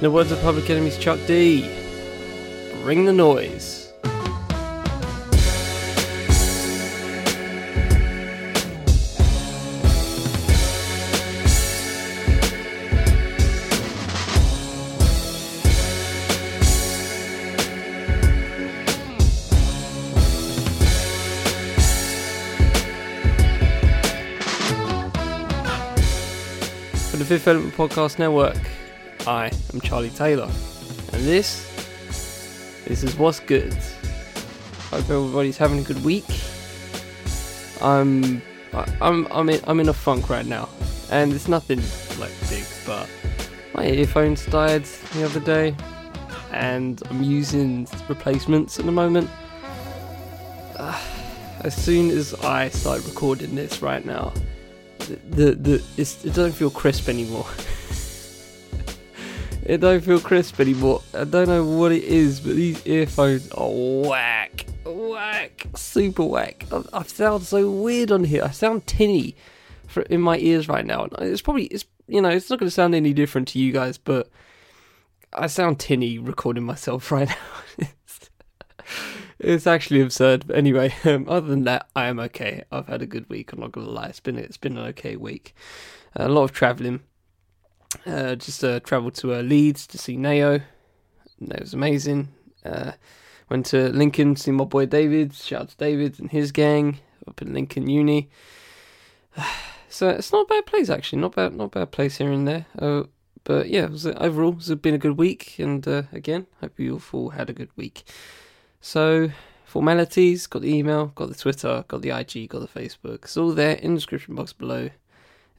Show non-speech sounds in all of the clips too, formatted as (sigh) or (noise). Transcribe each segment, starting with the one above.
In the words of Public Enemy's Chuck D, bring the noise. Fifth Element Podcast Network, I am Charlie Taylor, and this, this is what's good. Hope everybody's having a good week. I'm, I'm, I'm in, I'm in a funk right now, and it's nothing like big, but my earphones died the other day, and I'm using replacements at the moment. Ah, as soon as I start recording this right now, the the, the it doesn't feel crisp anymore. (laughs) it don't feel crisp anymore. I don't know what it is, but these earphones are whack, whack, super whack. I, I sound so weird on here. I sound tinny for in my ears right now. It's probably it's you know it's not going to sound any different to you guys, but I sound tinny recording myself (laughs) right now. it's, actually absurd. But anyway, (laughs) um, other than that, I am okay. I've had a good week. I'm not gonna lie. It's been it's been an okay week. a lot of travelling. Uh, just uh, travelled to uh, Leeds to see Neo. That was amazing. Uh, went to Lincoln to see my boy David. Shout out to David and his gang up in Lincoln Uni. (sighs) So it's not a bad place actually. Not bad. Not a bad place here and there. Uh, but yeah, it was, overall it's been a good week. And again, hope you all had a good week. So formalities, got the email, got the Twitter, got the IG, got the Facebook. It's all there in the description box below.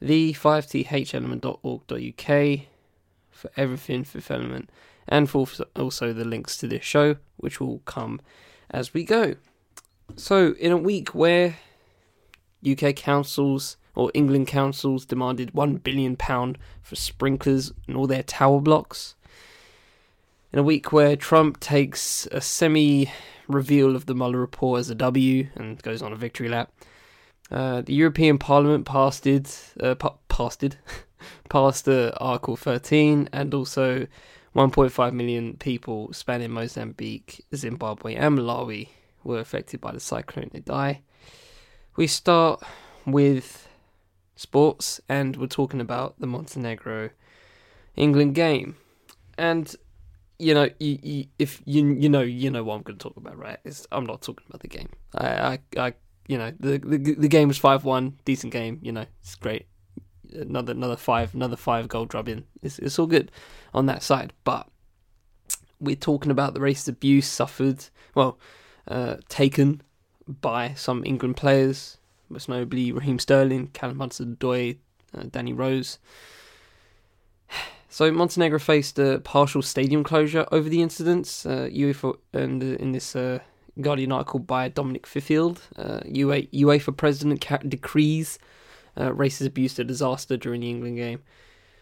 The 5thelement.org.uk for everything Fifth Element and for also the links to this show, which will come as we go. So, in a week where UK councils or England councils demanded £1 billion for sprinklers in all their tower blocks, in a week where Trump takes a semi reveal of the Mueller report as a W and goes on a victory lap. Uh, the European Parliament passed it, uh, pa- passed it, (laughs) passed uh, Article 13, and also 1.5 million people spanning Mozambique, Zimbabwe, and Malawi were affected by the cyclone Idai. We start with sports, and we're talking about the Montenegro England game, and you know, you, you, if you you know you know what I'm going to talk about, right? It's, I'm not talking about the game. I I, I you know the, the the game was five one, decent game. You know, it's great. Another another five another five goal drubbing. It's it's all good on that side, but we're talking about the racist abuse suffered, well, uh, taken by some England players, most notably Raheem Sterling, Callum Hudson-Odoi, uh, Danny Rose. So Montenegro faced a partial stadium closure over the incidents. Uh, UEFA and in this uh, Guardian article by Dominic Fifield, uh, UA, UEFA president decrees uh, racist abuse a disaster during the England game.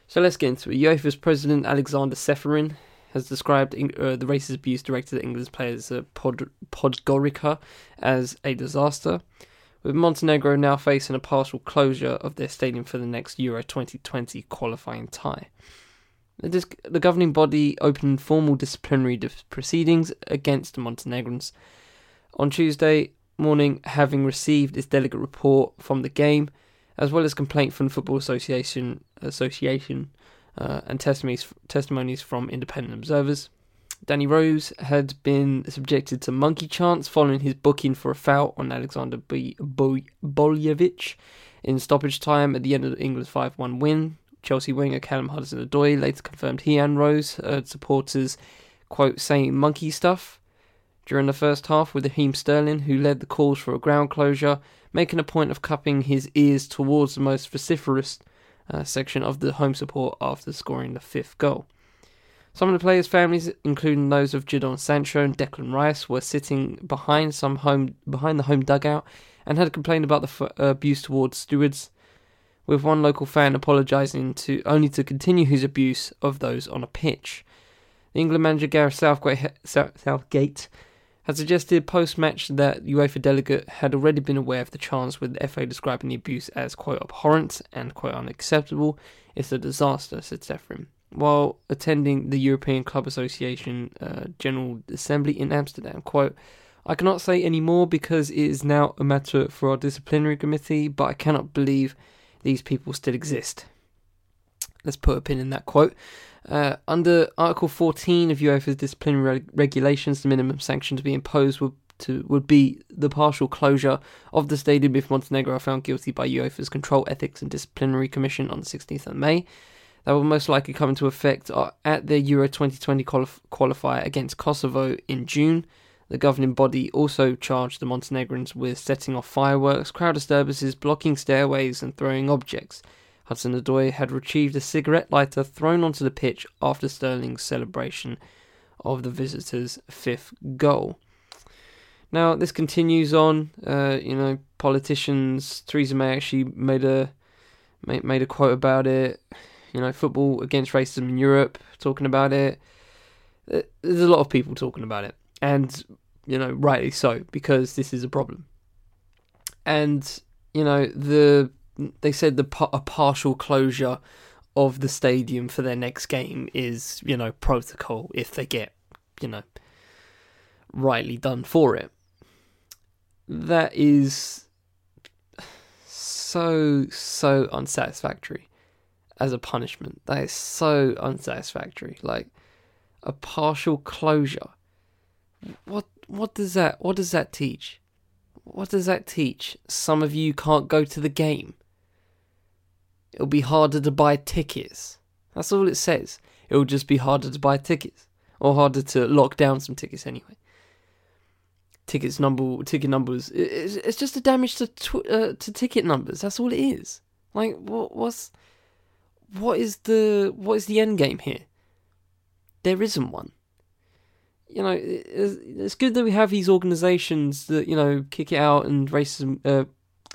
So let's get into it. UEFA's president Alexander Ceferin has described uh, the racist abuse directed at England's players uh, Pod- Podgorica as a disaster. With Montenegro now facing a partial closure of their stadium for the next Euro 2020 qualifying tie. The, the governing body opened formal disciplinary dis- proceedings against the Montenegrins on Tuesday morning, having received its delegate report from the game, as well as complaint from the Football Association Association uh, and testimonies testimonies from independent observers. Danny Rose had been subjected to monkey chants following his booking for a foul on Alexander B- Bo- in stoppage time at the end of England's 5 1 win. Chelsea winger Callum Hudson Odoi later confirmed he and Rose heard supporters, quote, saying monkey stuff during the first half, with Raheem Sterling, who led the calls for a ground closure, making a point of cupping his ears towards the most vociferous uh, section of the home support after scoring the fifth goal. Some of the players' families, including those of Jadon Sancho and Declan Rice, were sitting behind some home behind the home dugout and had complained about the f- abuse towards stewards. With one local fan apologising to only to continue his abuse of those on a pitch. The England manager Gareth Southgate, Southgate had suggested post-match that UEFA delegate had already been aware of the chants, with the FA describing the abuse as quote abhorrent and quote unacceptable. It's a disaster, said Ceferin. while attending the European Club Association uh, General Assembly in Amsterdam. Quote, I cannot say any more because it is now a matter for our disciplinary committee, but I cannot believe these people still exist. Let's put a pin in that quote. Uh, under Article 14 of UEFA's disciplinary regulations, the minimum sanction to be imposed would to would be the partial closure of the stadium if Montenegro are found guilty by UEFA's Control Ethics and Disciplinary Commission on the 16th of May. That will most likely come into effect uh, at the Euro 2020 qualif- qualifier against Kosovo in June. The governing body also charged the Montenegrins with setting off fireworks, crowd disturbances, blocking stairways, and throwing objects. Hudson had retrieved a cigarette lighter thrown onto the pitch after Sterling's celebration of the visitors' fifth goal. Now this continues on. Uh, you know, politicians. Theresa May actually made a made, made a quote about it. You know, football against racism in Europe, talking about it. Uh, there's a lot of people talking about it, and you know, rightly so because this is a problem. And you know, the they said the a partial closure of the stadium for their next game is you know protocol if they get you know rightly done for it. That is so so unsatisfactory as a punishment. That is so unsatisfactory. Like a partial closure. What what does that what does that teach? What does that teach? Some of you can't go to the game. It'll be harder to buy tickets. That's all it says. It'll just be harder to buy tickets. Or harder to lock down some tickets anyway. Tickets number, ticket numbers. It's, just a damage to tw- uh, to ticket numbers. That's all it is. Like what what's what is the what is the end game here? There isn't one. You know, it's good that we have these organisations that you know kick it out and racism uh,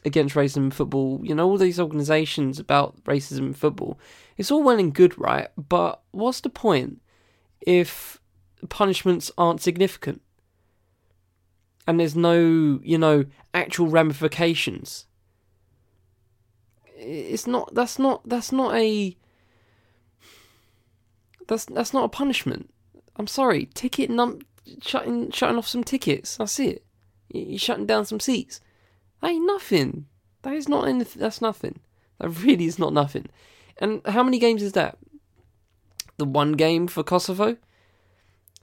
against racism in football. You know, all these organisations about racism in football. It's all well and good, right? But what's the point if punishments aren't significant and there's no, you know, actual ramifications? it's not that's not that's not a that's that's not a punishment. I'm sorry, ticket num shutting shutting off some tickets. That's it. You're shutting down some seats. That ain't nothing. That is not anything. That's nothing. That really is not nothing. And how many games is that? The one game for Kosovo.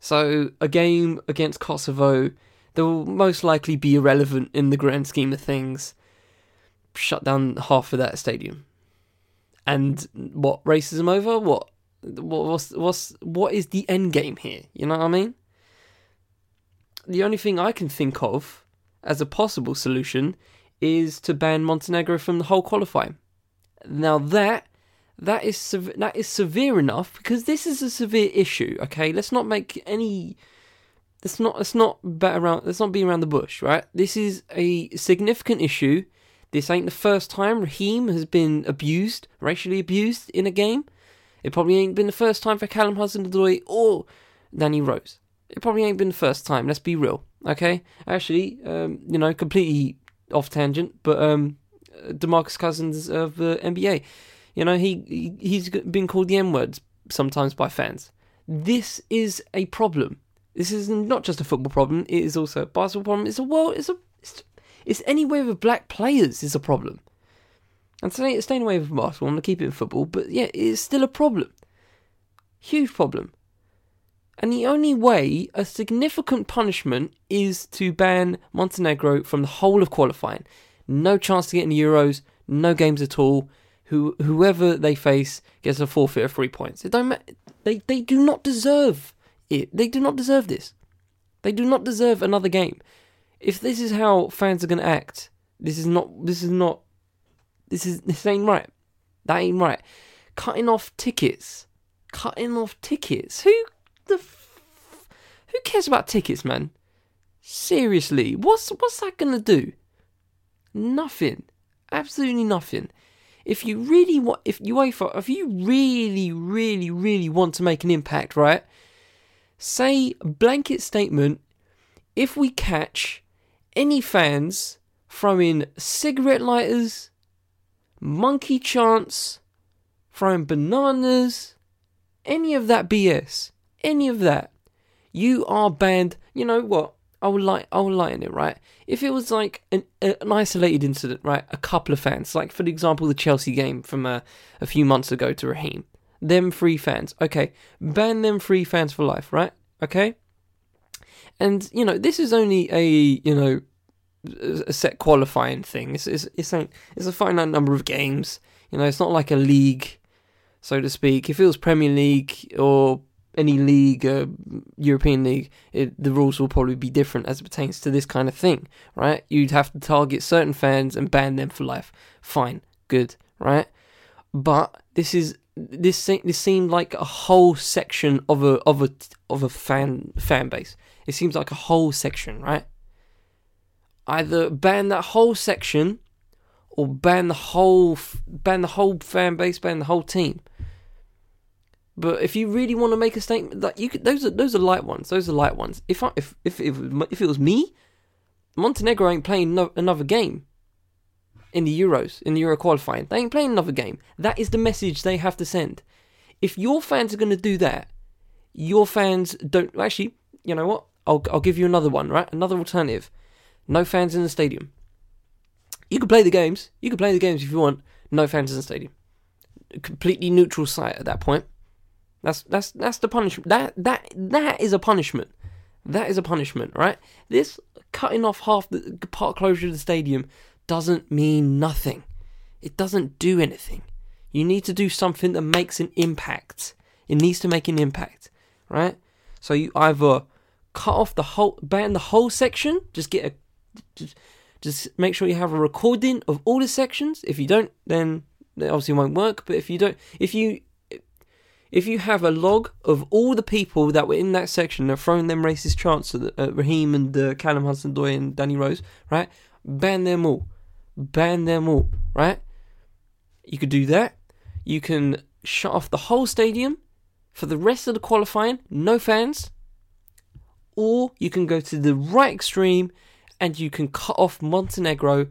So a game against Kosovo that will most likely be irrelevant in the grand scheme of things shut down half of that stadium. And what racism over? What? What's what's what is the end game here? You know what I mean? The only thing I can think of as a possible solution is to ban Montenegro from the whole qualifying. Now that that is that is severe enough because this is a severe issue. Okay, let's not make any. Let's not let's not bet around. Let's not be around the bush, right? This is a significant issue this ain't the first time Raheem has been abused, racially abused in a game. It probably ain't been the first time for Callum Hudson-Odoi or Danny Rose. It probably ain't been the first time. Let's be real, okay? Actually, um, you know, completely off tangent, but um, DeMarcus Cousins of the NBA, you know, he, he he's been called the N words sometimes by fans. This is a problem. This is not just a football problem. It is also a basketball problem. It's a world. It's a it's it's anywhere with black players is a problem. And staying, staying away from basketball, I'm going to keep it in football, but yeah, it's still a problem. Huge problem. And the only way a significant punishment is to ban Montenegro from the whole of qualifying. No chance to get in the Euros, no games at all. Who whoever they face gets a forfeit of three points. It don't ma- they they do not deserve it. They do not deserve this. They do not deserve another game if this is how fans are going to act, this is not. This is not. This is this ain't right. That ain't right. Cutting off tickets. Cutting off tickets. Who the? F- who cares about tickets, man? Seriously, what's what's that gonna do? Nothing. Absolutely nothing. If you really want, if UEFA, if you really, really, really want to make an impact, right? Say blanket statement. If we catch any fans throwing cigarette lighters, monkey chants, throwing bananas, any of that BS, any of that, you are banned. You know what? I will light, I will lighten it, right? If it was like an, an isolated incident, right? A couple of fans, like for example, the Chelsea game from a, a few months ago to Raheem, them free fans, okay, ban them free fans for life, right? Okay, and you know this is only a you know a set qualifying thing. It's it's it's a, it's a finite number of games. You know, it's not like a league, so to speak. If it was Premier League or any league, uh, European league, it, the rules will probably be different as it pertains to this kind of thing, right? You'd have to target certain fans and ban them for life. Fine, good, right? But this is this this seemed like a whole section of a of a of a fan fan base. It seems like a whole section, right? Either ban that whole section, or ban the whole ban the whole fan base, ban the whole team. But if you really want to make a statement, that you could, those are those are light ones. Those are light ones. If I, if if if, if it was me, Montenegro ain't playing no, another game in the Euros, in the Euro qualifying. They ain't playing another game. That is the message they have to send. If your fans are going to do that, your fans don't. Actually, you know what? I'll I'll give you another one. Right, another alternative. No fans in the stadium. You can play the games. You can play the games if you want. No fans in the stadium. A completely neutral site at that point. That's that's that's the punishment. That that that is a punishment. That is a punishment, right? This cutting off half the part closure of the stadium doesn't mean nothing. It doesn't do anything. You need to do something that makes an impact. It needs to make an impact, right? So you either cut off the whole, ban the whole section, just get a, just, just make sure you have a recording of all the sections. If you don't, then it obviously won't work. But if you don't, if you if you have a log of all the people that were in that section and throwing them racist chants at uh, Raheem and uh, Callum Hudson-Odoi and Danny Rose, right? Ban them all ban them all, right? You could do that. You can shut off the whole stadium for the rest of the qualifying, no fans. Or you can go to the right extreme and you can cut off Montenegro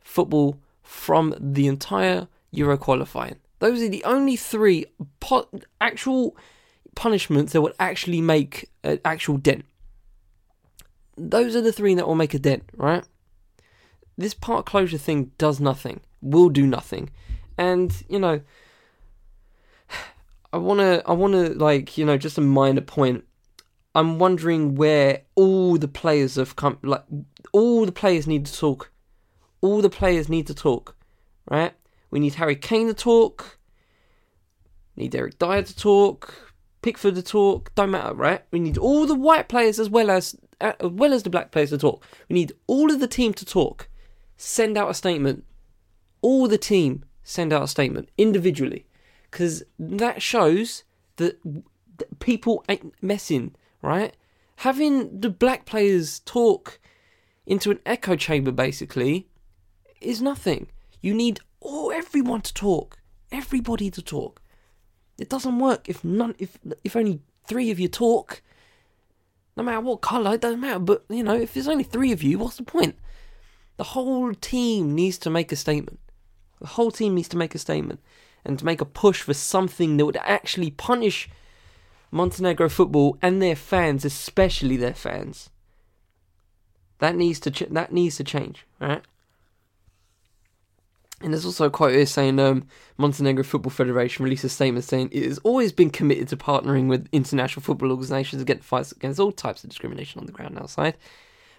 football from the entire Euro qualifying. Those are the only three po- actual punishments that would actually make an actual dent. Those are the three that will make a dent, right? this park closure thing does nothing, will do nothing, and you know, (sighs) I wanna, I wanna like you know, just a minor point. I'm wondering where all the players have come, like all the players need to talk. All the players need to talk, right? We need Harry Kane to talk. Need Eric Dier to talk. Pickford to talk. Don't matter, right? We need all the white players as well as uh, as well as the black players to talk. We need all of the team to talk send out a statement. All the team send out a statement individually because that shows that people ain't messing, right? Having the black players talk into an echo chamber basically is nothing. You need all everyone to talk, everybody to talk. It doesn't work if none if if only three of you talk. No matter what colour, it doesn't matter. But you know, if there's only three of you, what's the point? The whole team needs to make a statement. The whole team needs to make a statement and to make a push for something that would actually punish Montenegro football and their fans, especially their fans. That needs to ch- that needs to change, right? And there's also a quote here saying um, Montenegro Football Federation released a statement saying it has always been committed to partnering with international football organisations against fights against all types of discrimination on the ground and outside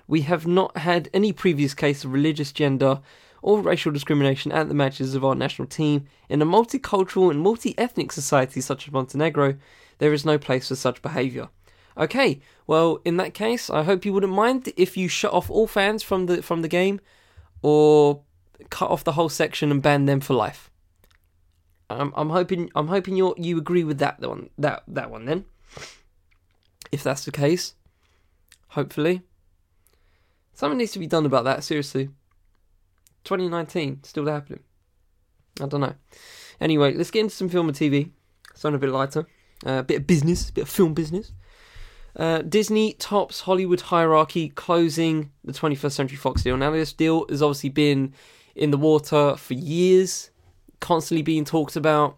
we have not had any previous case of religious, gender, or racial discrimination at the matches of our national team. In a multicultural and multi ethnic society such as Montenegro, there is no place for such behaviour. Okay, well, in that case, I hope you wouldn't mind if you shut off all fans from the from the game, or cut off the whole section and ban them for life. I'm, I'm hoping I'm hoping you you agree with that one that that one then. If that's the case, hopefully. Something needs to be done about that, seriously. 2019, still happening. I don't know. Anyway, let's get into some film and TV. Something a bit lighter. Uh, a bit of business, bit of film business. Uh, Disney tops Hollywood hierarchy, closing the 21st Century Fox deal. Now, this deal has obviously been in the water for years, constantly being talked about,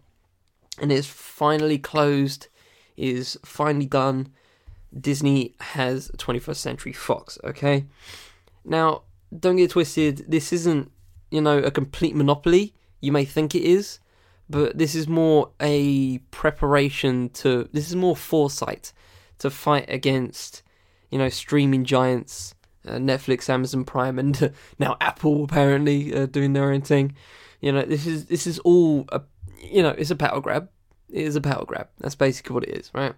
and it's finally closed is finally done. Disney has 21st Century Fox, okay? Now, don't get twisted, this isn't, you know, a complete monopoly. You may think it is, but this is more a preparation to, this is more foresight to fight against, you know, streaming giants, uh, Netflix, Amazon Prime, and uh, (laughs) now Apple apparently uh, doing their own thing. You know, this is this is all a, you know, it's a power grab. It is a power grab. That's basically what it is, right?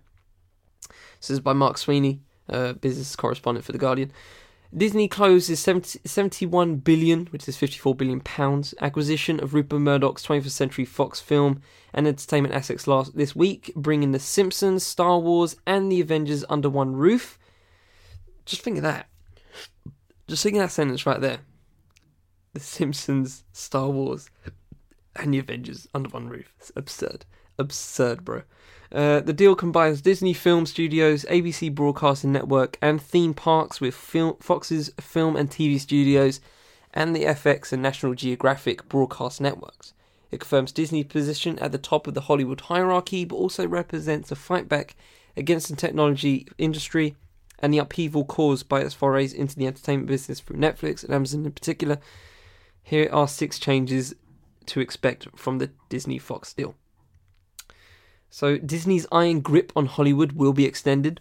This is by Mark Sweney, uh, business correspondent for The Guardian. Disney closes 70, 71 billion, which is 54 billion pounds, acquisition of Rupert Murdoch's 21st Century Fox film and entertainment assets last this week, bringing The Simpsons, Star Wars, and The Avengers under one roof. Just think of that. Just think of that sentence right there. The Simpsons, Star Wars, and The Avengers under one roof. It's absurd. Absurd, bro. Uh, the deal combines Disney Film Studios, ABC Broadcasting Network, and theme parks with film, Fox's film and TV studios and the FX and National Geographic broadcast networks. It confirms Disney's position at the top of the Hollywood hierarchy, but also represents a fight back against the technology industry and the upheaval caused by its forays into the entertainment business through Netflix and Amazon in particular. Here are six changes to expect from the Disney Fox deal. So Disney's iron grip on Hollywood will be extended.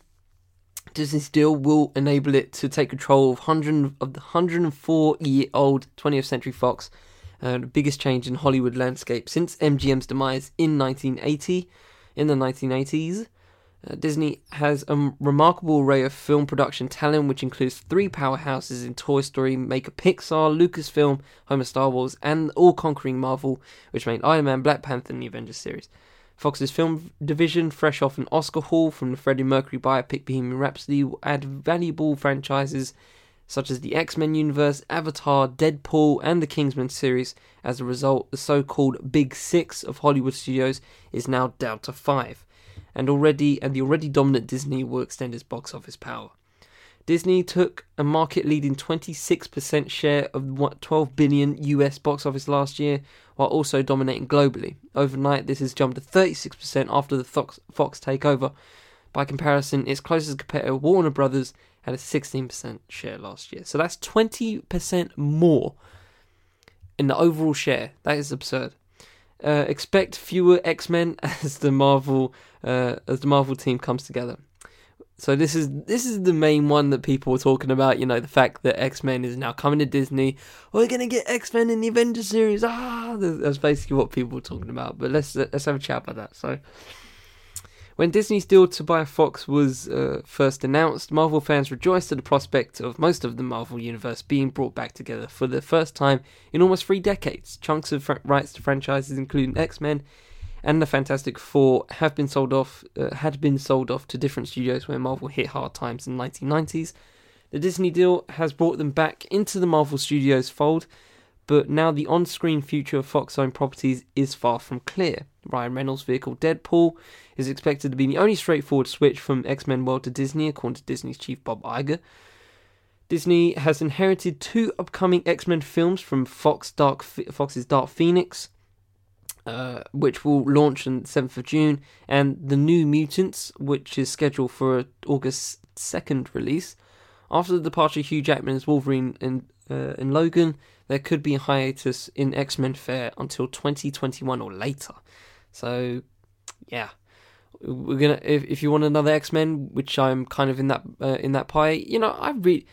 Disney's deal will enable it to take control of 100 of the 104 year old 20th Century Fox, uh, the biggest change in Hollywood landscape since MGM's demise in 1980. In the 1980s, uh, Disney has a remarkable array of film production talent, which includes three powerhouses in Toy Story, maker Pixar, Lucasfilm, home of Star Wars, and all-conquering Marvel, which made Iron Man, Black Panther, and the Avengers series. Fox's film division, fresh off an Oscar haul from the Freddie Mercury biopic Bohemian Rhapsody, will add valuable franchises such as the X Men universe, Avatar, Deadpool, and the Kingsman series. As a result, the so called Big Six of Hollywood studios is now down to five. And already and the already dominant Disney will extend its box office power. Disney took a market leading 26% share of what 12 billion US box office last year, while also dominating globally. Overnight, this has jumped to 36% after the Fox, Fox takeover. By comparison, its closest competitor, Warner Brothers, had a 16% share last year. So that's 20% more in the overall share. That is absurd. Uh, expect fewer X Men (laughs) as the Marvel uh, as the Marvel team comes together. So this is this is the main one that people were talking about. You know, the fact that X Men is now coming to Disney. We're gonna get X Men in the Avengers series. Ah, that's basically what people were talking about. But let's let's have a chat about that. So, when Disney's deal to buy Fox was uh, first announced, Marvel fans rejoiced at the prospect of most of the Marvel universe being brought back together for the first time in almost three decades. Chunks of fr- rights to franchises, including X Men and the Fantastic Four have been sold off, uh, had been sold off to different studios when Marvel hit hard times in the 1990s. The Disney deal has brought them back into the Marvel Studios fold, but now the on screen future of Fox owned properties is far from clear. Ryan Reynolds' vehicle Deadpool is expected to be the only straightforward switch from X Men World to Disney, according to Disney's chief Bob Iger. Disney has inherited two upcoming X Men films from Fox Dark Fox's Dark Phoenix, uh, which will launch on 7th of June, and The New Mutants, which is scheduled for August 2nd release. After the departure of Hugh Jackman's Wolverine and uh, in Logan, there could be a hiatus in X Men Fare until 2021 or later. So, yeah, we're gonna. If, if you want another X Men, which I'm kind of in that uh, in that pie, you know, I really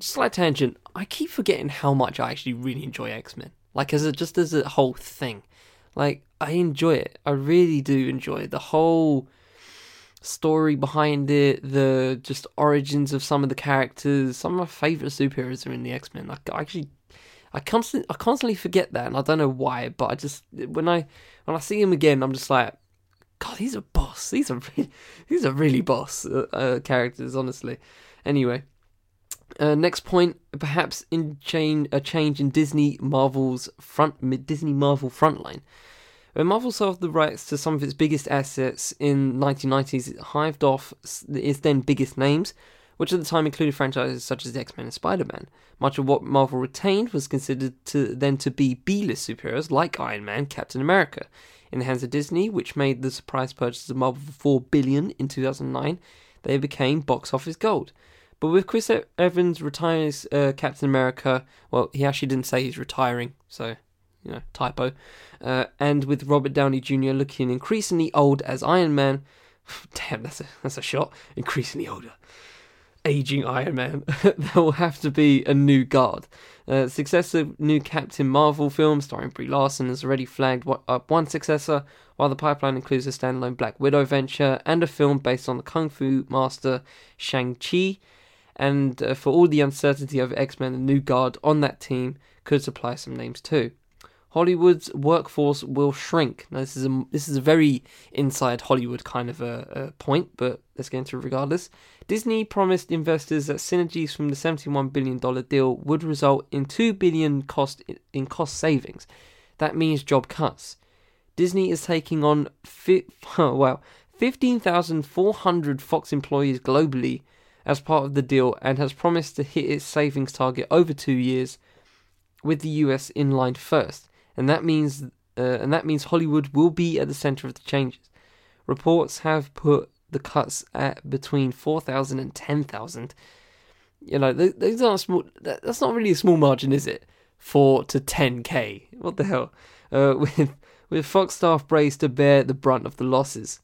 slight tangent. I keep forgetting how much I actually really enjoy X Men. Like as a just as a whole thing. Like I enjoy it. I really do enjoy it. The whole story behind it, the just origins of some of the characters. Some of my favorite superheroes are in the X Men. Like I actually, I constantly, I constantly forget that, and I don't know why. But I just when I when I see him again, I'm just like, God, these are boss. These are (laughs) really, these are really boss uh, uh, characters. Honestly. Anyway. Uh, next point, perhaps in chain a change in Disney Marvel's front Disney Marvel frontline. When Marvel sold the rights to some of its biggest assets in 1990s, it hived off its then biggest names, which at the time included franchises such as X-Men and Spider-Man. Much of what Marvel retained was considered to then to be B-list superheroes like Iron Man, Captain America. in the hands of Disney, which made the surprise purchase of Marvel for four billion in 2009. They became box office gold. But with Chris Evans retires uh, Captain America, well, he actually didn't say he's retiring, so you know, typo. Uh, and with Robert Downey Jr. looking increasingly old as Iron Man, (laughs) damn, that's a that's a shot. Increasingly older, aging Iron Man. (laughs) there will have to be a new guard. Uh, successive new Captain Marvel film starring Brie Larson has already flagged up one successor, while the pipeline includes a standalone Black Widow venture and a film based on the Kung Fu master Shang-Chi. And uh, for all the uncertainty of X Men, the new guard on that team could supply some names too. Hollywood's workforce will shrink. Now, this is a this is a very inside Hollywood kind of a, a, point, but let's get into it regardless. Disney promised investors that synergies from the seventy-one billion dollar deal would result in two billion cost in cost savings. That means job cuts. Disney is taking on fi- (laughs) well fifteen thousand four hundred Fox employees globally as part of the deal, and has promised to hit its savings target over two years, with the US in line first and that means uh, and that means Hollywood will be at the center of the changes. Reports have put the cuts at between 4,000 and 10,000. You know, those aren't small. That's not really a small margin, is it? Four to 10k. What the hell? Uh, (laughs) with with Fox staff braced to bear the brunt of the losses.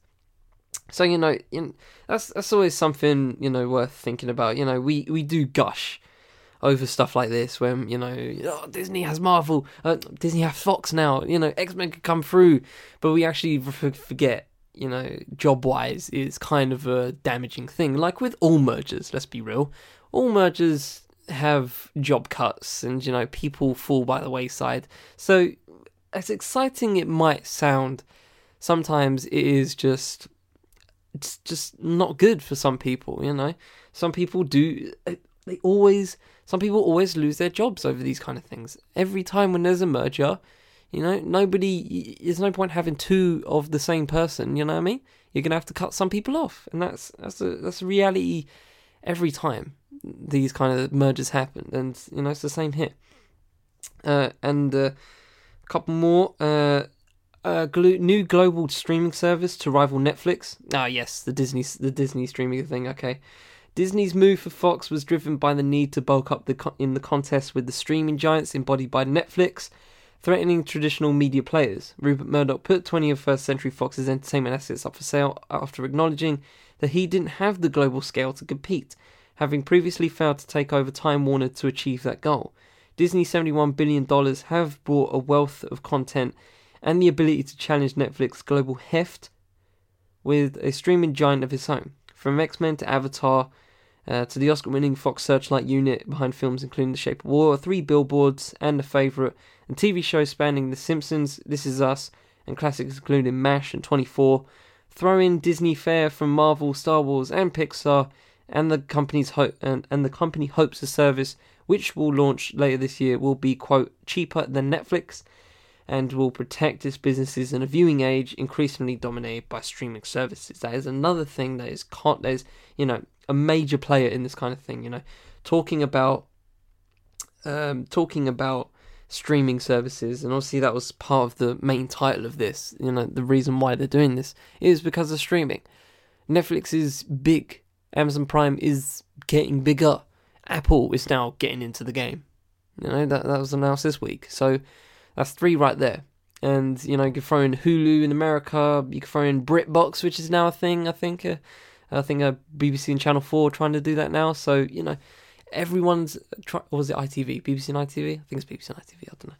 So you know, you know, that's that's always something you know worth thinking about. You know, we we do gush over stuff like this when you know oh, Disney has Marvel, uh, Disney has Fox now. You know X Men could come through, but we actually forget. You know, job wise is kind of a damaging thing. Like with all mergers, let's be real, all mergers have job cuts, and you know people fall by the wayside. So, as exciting it might sound, sometimes it is just it's just not good for some people. You know, some people do they always some people always lose their jobs over these kind of things. Every time when there's a merger, you know, nobody there's no point having two of the same person, you know what I mean? You're gonna have to cut some people off. And that's that's a that's a reality every time these kind of mergers happen. And you know, it's the same here. Uh, and uh, a couple more. Uh, glo- new global streaming service to rival Netflix. Ah, yes, the Disney the Disney streaming thing. Okay, Disney's move for Fox was driven by the need to bulk up the co- in the contest with the streaming giants embodied by Netflix, threatening traditional media players. Rupert Murdoch put 21st Century Fox's entertainment assets up for sale after acknowledging that he didn't have the global scale to compete, having previously failed to take over Time Warner to achieve that goal. Disney's $71 billion have brought a wealth of content and the ability to challenge Netflix's global heft with a streaming giant of its own. From X Men to Avatar uh, to the Oscar winning Fox Searchlight unit behind films including The Shape of Water, Three Billboards, and The Favourite, and TV shows spanning The Simpsons, This Is Us, and classics including MASH and 24. Throw in Disney fare from Marvel, Star Wars, and Pixar, and the company's hope and, and the company hopes the service, which will launch later this year, will be quote cheaper than Netflix and will protect its businesses in a viewing age increasingly dominated by streaming services. That is another thing that is con- you know a major player in this kind of thing. You know, talking about um, talking about streaming services, and obviously that was part of the main title of this. You know, the reason why they're doing this is because of streaming. Netflix is big. Amazon Prime is getting bigger. Apple is now getting into the game. You know that that was announced this week. So that's three right there. And you know you can throw in Hulu in America. You can throw in BritBox, which is now a thing. I think. Uh, I think uh, BBC and Channel Four trying to do that now. So you know, everyone's try- was it ITV? BBC and ITV? I think it's BBC and ITV. I don't know.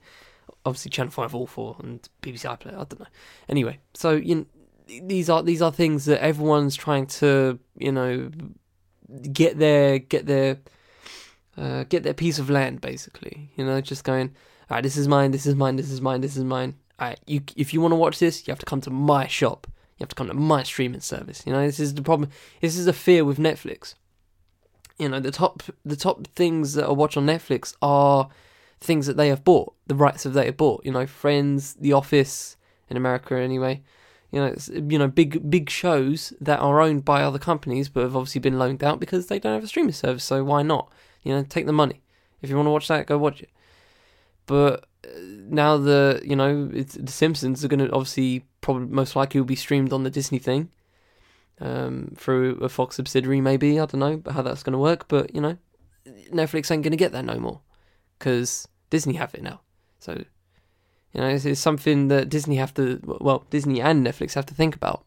Obviously, Channel Five, all four, and BBC iPlayer. I don't know. Anyway, so you know, these are these are things that everyone's trying to you know get their get their uh, get their piece of land basically. You know, just going, all right, this is mine, this is mine, this is mine, this is mine. All right, you if you want to watch this, you have to come to my shop. You have to come to my streaming service. You know, this is the problem. This is a fear with Netflix. You know, the top the top things that I watch on Netflix are things that they have bought, the rights that they have bought. You know, Friends, The Office in America, anyway. You know, you know, big big shows that are owned by other companies, but have obviously been loaned out because they don't have a streaming service. So why not? You know, take the money. If you want to watch that, go watch it. But now the you know the Simpsons are going to obviously probably most likely will be streamed on the Disney thing, um, through a Fox subsidiary maybe I don't know how that's going to work, but you know Netflix ain't going to get that no more because Disney have it now. So you know it's, it's something that Disney have to well Disney and Netflix have to think about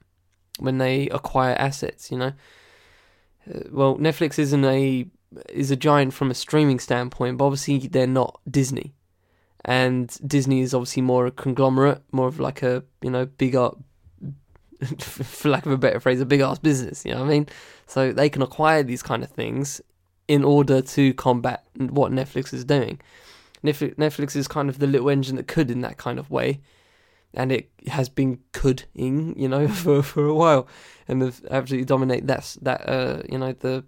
when they acquire assets. You know, uh, well Netflix isn't a is a giant from a streaming standpoint, but obviously they're not Disney and Disney is obviously more a conglomerate, more of like a you know big bigger, (laughs) for lack of a better phrase, a big ass business. You know what I mean? So they can acquire these kind of things in order to combat what Netflix is doing. Netflix is kind of the little engine that could in that kind of way, and it has been coulding, you know, (laughs) for for a while, and have absolutely dominate that that uh you know the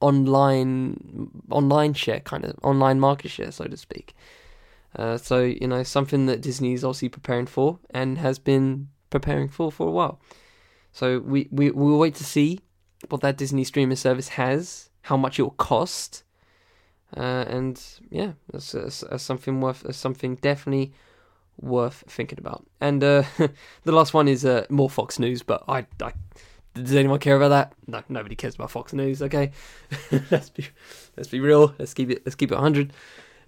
online online share kind of online market share so to speak uh, so you know something that Disney is obviously preparing for and has been preparing for for a while. So we we we'll wait to see what that Disney streaming service has, how much it will cost, uh, and yeah, that's, that's, that's, something worth that's something definitely worth thinking about. And uh, (laughs) the last one is uh, more Fox News, but I, I does anyone care about that? No, nobody cares about Fox News. Okay, (laughs) let's be let's be real. Let's keep it let's keep it hundred.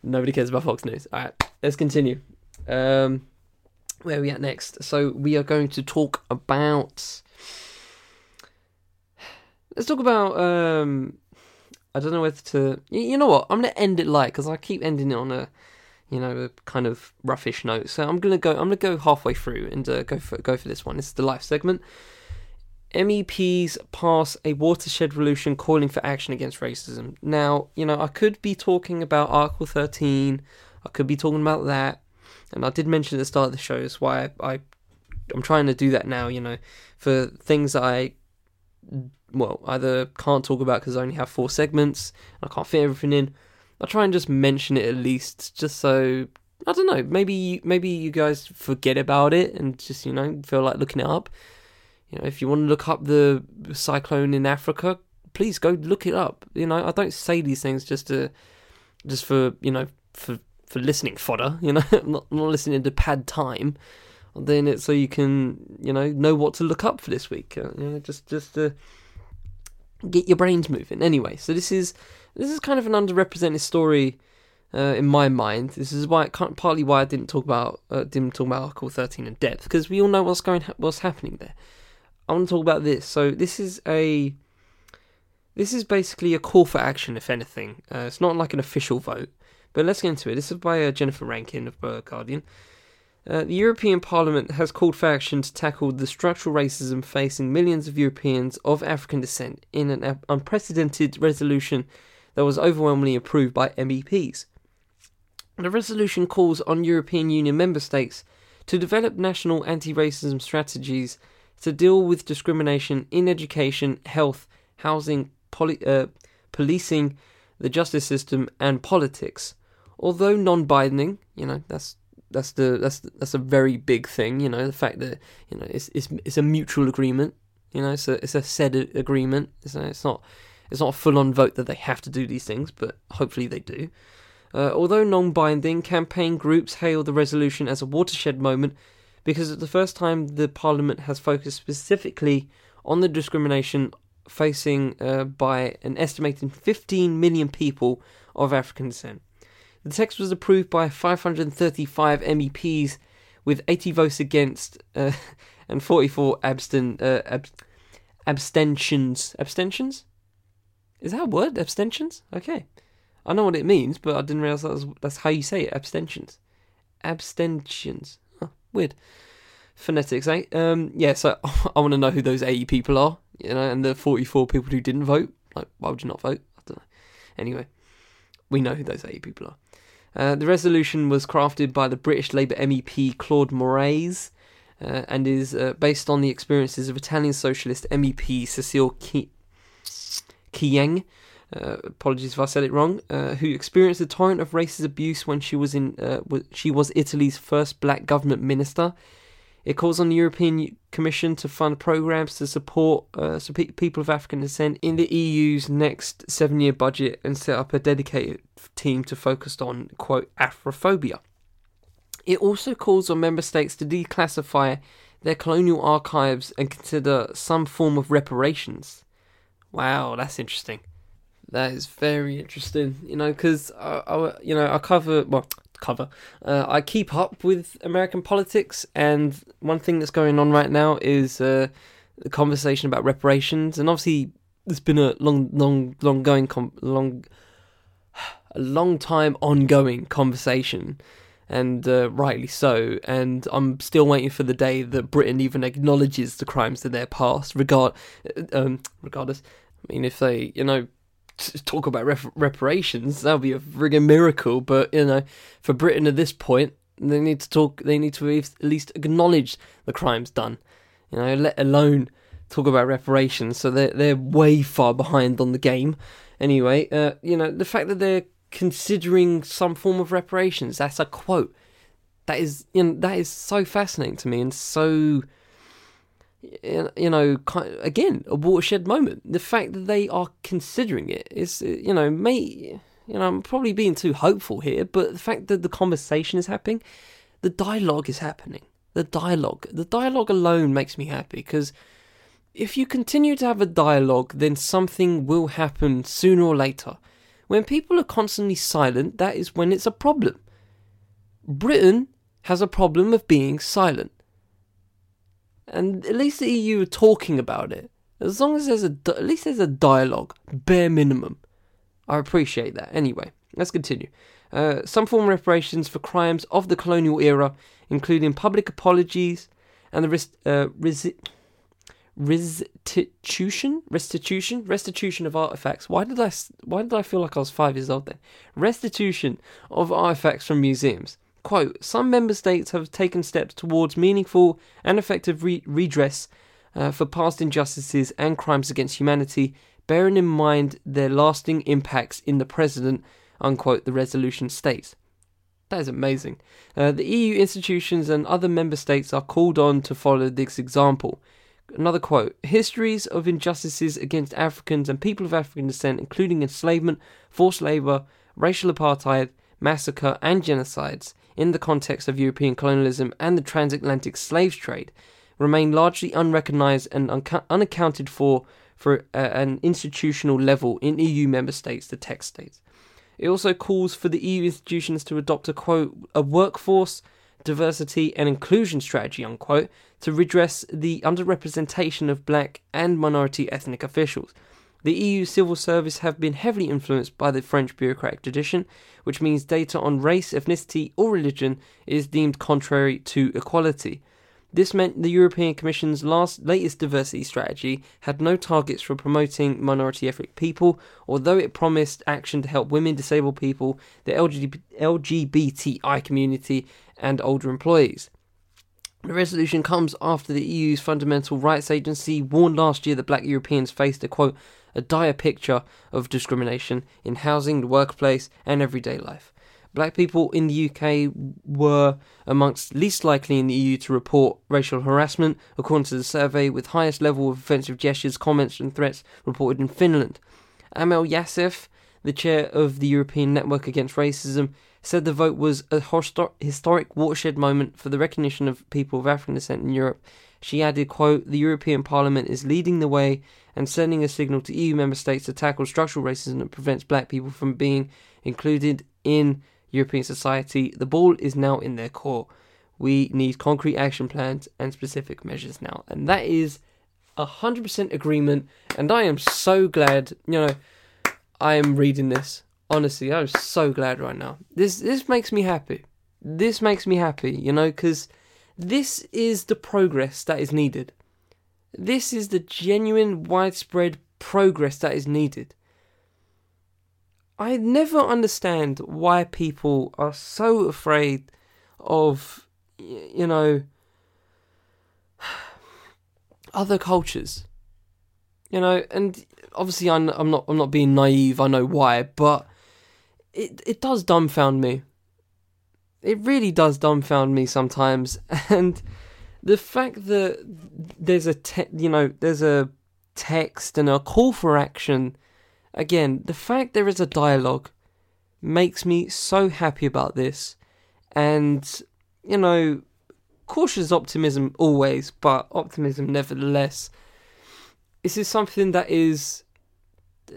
Nobody cares about Fox News. All right, let's continue. Um, where are we at next? So we are going to talk about. Let's talk about. Um, I don't know whether to. You know what? I'm gonna end it light because I keep ending it on a, you know, a kind of roughish note. So I'm gonna go. I'm gonna go halfway through and uh, go for go for this one. This is the life segment. MEPs pass a watershed resolution calling for action against racism. Now, you know, I could be talking about Article 13, I could be talking about that, and I did mention at the start of the show, that's why I, I I'm trying to do that now, you know, for things I well, either can't talk about because I only have four segments, I can't fit everything in. I'll try and just mention it at least, just so I don't know. Maybe maybe you guys forget about it and just you know feel like looking it up. You know, if you want to look up the cyclone in Africa, please go look it up. You know, I don't say these things just to, just for you know, for for listening fodder. You know, (laughs) not, not listening to pad time. I'm doing it so you can, you know, know what to look up for this week. Uh, you know, just just to get your brains moving. Anyway, so this is this is kind of an underrepresented story. Uh, in my mind, this is why partly why I didn't talk about uh, didn't talk about Article 13 in depth because we all know what's going what's happening there. I want to talk about this. So this is a this is basically a call for action, if anything. Uh, it's not like an official vote, but let's get into it. This is by uh, Jennifer Rankin of uh, Guardian. Uh, the European Parliament has called for action to tackle the structural racism facing millions of Europeans of African descent in an unprecedented resolution that was overwhelmingly approved by MEPs. The resolution calls on European Union member states to develop national anti racism strategies to deal with discrimination in education, health, housing, poli- uh, policing, the justice system, and politics. Although non-binding, you know that's that's the that's that's a very big thing. You know the fact that you know it's it's it's a mutual agreement. You know it's a it's a said agreement. It's, it's not it's not a full-on vote that they have to do these things, but hopefully they do. Uh, although non-binding, campaign groups hail the resolution as a watershed moment because it's the first time the Parliament has focused specifically on the discrimination facing uh, by an estimated 15 million people of African descent. The text was approved by 535 MEPs with 80 votes against uh, (laughs) and 44 abstain, uh, ab- abstentions. Abstentions? Is that a word? Abstentions? Okay. I know what it means, but I didn't realize that was, that's how you say it. Abstentions. Abstentions. Weird. Phonetics, eh? Um, yeah, so (laughs) I want to know who those 80 people are, you know, and the 44 people who didn't vote. Like, why would you not vote? I don't know. Anyway, we know who those 80 people are. Uh, the resolution was crafted by the British Labour MEP Claude Moraes uh, and is uh, based on the experiences of Italian socialist MEP Cecile Kyenge. Uh, apologies if I said it wrong. Uh, who experienced a torrent of racist abuse when she was in uh, she was Italy's first black government minister it calls on the European Commission to fund programs to support uh, people of African descent in the EU's next seven year budget and set up a dedicated team to focus on, quote, Afrophobia. It also calls on member states to declassify their colonial archives and consider some form of reparations. Wow, that's interesting. That is very interesting. You know, because I, I, you know, I cover well, cover. Uh, I keep up with American politics, and one thing that's going on right now is uh, the conversation about reparations. And obviously, there's been a long, long, long going, com- long, a long time ongoing conversation and uh, rightly so. And I'm still waiting for the day that Britain even acknowledges the crimes in their past, regard, uh, um, regardless. I mean, if they, you know, talk about rep- reparations, that would be a frigging miracle. But you know, for Britain at this point, they need to talk. They need to at least acknowledge the crimes done. You know, let alone talk about reparations. So they're they're way far behind on the game. Anyway, uh, you know, the fact that they're considering some form of reparations. That's a quote. That is, you know, that is so fascinating to me and so, you know, again, a watershed moment. The fact that they are considering it is, uh, you know, may, you know, I'm probably being too hopeful here, but the fact that the conversation is happening, the dialogue is happening. The dialogue, the dialogue alone makes me happy because if you continue to have a dialogue, then something will happen sooner or later. When people are constantly silent, that is when it's a problem. Britain has a problem of being silent. And at least the EU are talking about it. As long as there's a, at least there's a dialogue, bare minimum. I appreciate that. Anyway, let's continue. Uh, some form of reparations for crimes of the colonial era, including public apologies and the res- uh, res- restitution, restitution, restitution of artifacts. Why did I? Why did I feel like I was five years old then? Restitution of artifacts from museums. Quote: Some member states have taken steps towards meaningful and effective re- redress uh, for past injustices and crimes against humanity, bearing in mind their lasting impacts in the present. Unquote. The resolution states. That is amazing. Uh, the EU institutions and other member states are called on to follow this example. Another quote Histories of injustices against Africans and people of African descent, including enslavement, forced labour, racial apartheid, massacre, and genocides, in the context of European colonialism and the transatlantic slave trade, remain largely unrecognised and unaccounted for for uh, an institutional level in EU member states, the text states. It also calls for the EU institutions to adopt a quote a workforce diversity and inclusion strategy, unquote, to redress the underrepresentation of black and minority ethnic officials. The EU civil service have been heavily influenced by the French bureaucratic tradition, which means data on race, ethnicity, or religion is deemed contrary to equality. This meant the European Commission's last latest diversity strategy had no targets for promoting minority ethnic people, although it promised action to help women, disabled people, the LGBTI community, and older employees. The resolution comes after the EU's Fundamental Rights Agency warned last year that black Europeans faced a quote, a dire picture of discrimination in housing, the workplace, and everyday life. Black people in the UK were amongst least likely in the EU to report racial harassment, according to the survey, with highest level of offensive gestures, comments, and threats reported in Finland. Amel Yacef, the chair of the European Network Against Racism, said the vote was a historic watershed moment for the recognition of people of African descent in Europe. She added, quote, The European Parliament is leading the way and sending a signal to EU member states to tackle structural racism that prevents black people from being included in European society. The ball is now in their court. We need concrete action plans and specific measures now. And that is a 100% agreement. And I am so glad, you know, I am reading this honestly, I'm so glad right now. This this makes me happy. This makes me happy, you know, because this is the progress that is needed. This is the genuine, widespread progress that is needed. I never understand why people are so afraid of, you know, (sighs) other cultures. You know, and obviously I'm, I'm not I'm not being naive. I know why, but it it does dumbfound me. It really does dumbfound me sometimes, (laughs) and the fact that there's a te- you know there's a text and a call for action. Again, the fact there is a dialogue makes me so happy about this, and you know, cautious optimism always, but optimism nevertheless. This is something that is,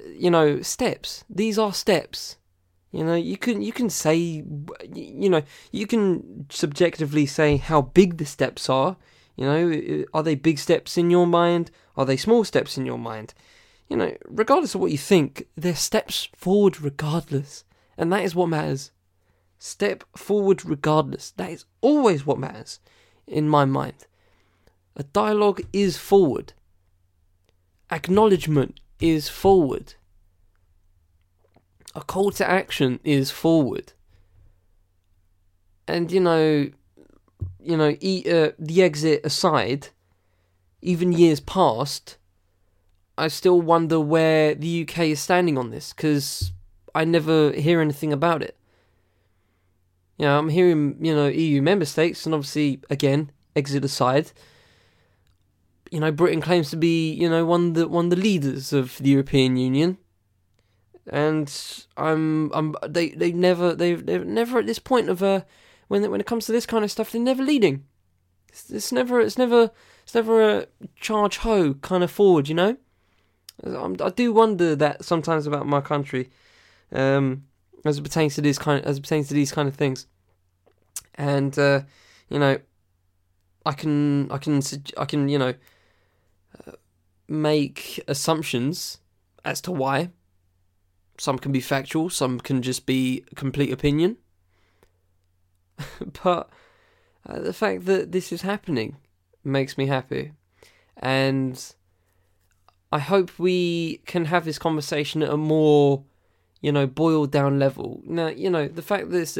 you know, steps. These are steps. You know, you can you can say, you know, you can subjectively say how big the steps are. You know, are they big steps in your mind? Are they small steps in your mind? You know, regardless of what you think, they're steps forward regardless. And that is what matters. Step forward regardless. That is always what matters in my mind. A dialogue is forward. Acknowledgement is forward. A call to action is forward. And you know, you know, uh, Brexit aside, even years past, I still wonder where the UK is standing on this because I never hear anything about it. You know, I'm hearing, you know, EU member states, and obviously, again, Brexit aside, you know, Britain claims to be, you know, one of the one of the leaders of the European Union, and I'm, I'm, they, they never, they, they're never at this point of a, when, when it comes to this kind of stuff, they're never leading. It's, it's never, it's never, it's never a charge ho kind of forward, you know. I do wonder that sometimes about my country, um, as it pertains to this kind, of, as it pertains to these kind of things, and uh, you know, I can, I can, I can, you know, uh, make assumptions as to why. Some can be factual, some can just be complete opinion. (laughs) but uh, the fact that this is happening makes me happy, and I hope we can have this conversation at a more, you know, boiled down level. Now, you know, the fact that it's,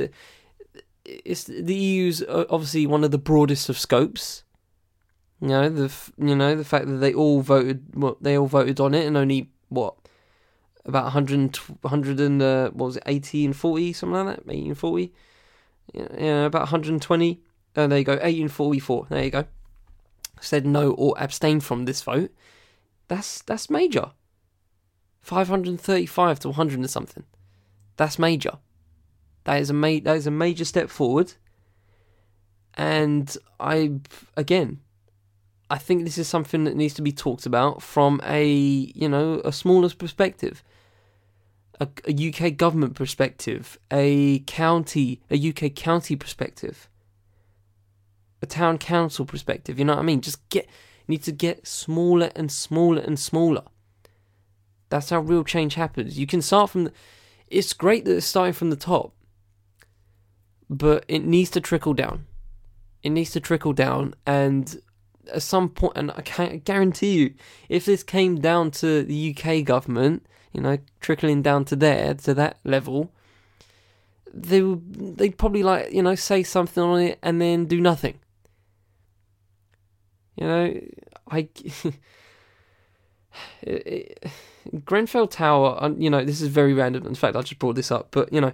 it's the EU's obviously one of the broadest of scopes. You know the you know the fact that they all voted what well, they all voted on it and only what about 100, 100 and uh, what was it 80 and 40 something like that 80 and 40 yeah, about 120 uh, there you go 80 and 44 there you go said no or abstained from this vote that's that's major. 535 to 100 and something. That's major. That is a ma- that is a major step forward. And I again, I think this is something that needs to be talked about from a, you know, a smaller perspective. A, a UK government perspective, a county, a UK county perspective, a town council perspective, you know what I mean? Just get need to get smaller and smaller and smaller. That's how real change happens. You can start from the, it's great that it's starting from the top, but it needs to trickle down. It needs to trickle down, and at some point, and I can guarantee you, if this came down to the UK government, you know, trickling down to there, to that level, they would, they'd probably like, you know, say something on it and then do nothing. You know, I. (laughs) Grenfell Tower, you know, this is very random. In fact, I just brought this up, but you know,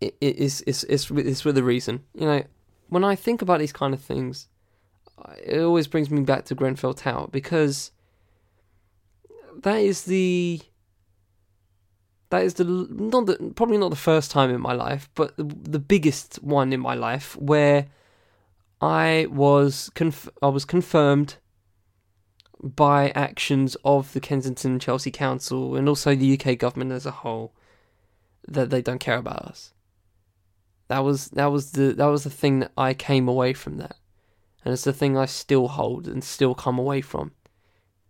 it, it is it's, it's it's with a reason. You know, when I think about these kind of things, it always brings me back to Grenfell Tower because that is the that is the not the probably not the first time in my life, but the, the biggest one in my life where I was conf- I was confirmed by actions of the Kensington Chelsea Council and also the UK government as a whole that they don't care about us. That was that was the that was the thing that I came away from that, and it's the thing I still hold and still come away from.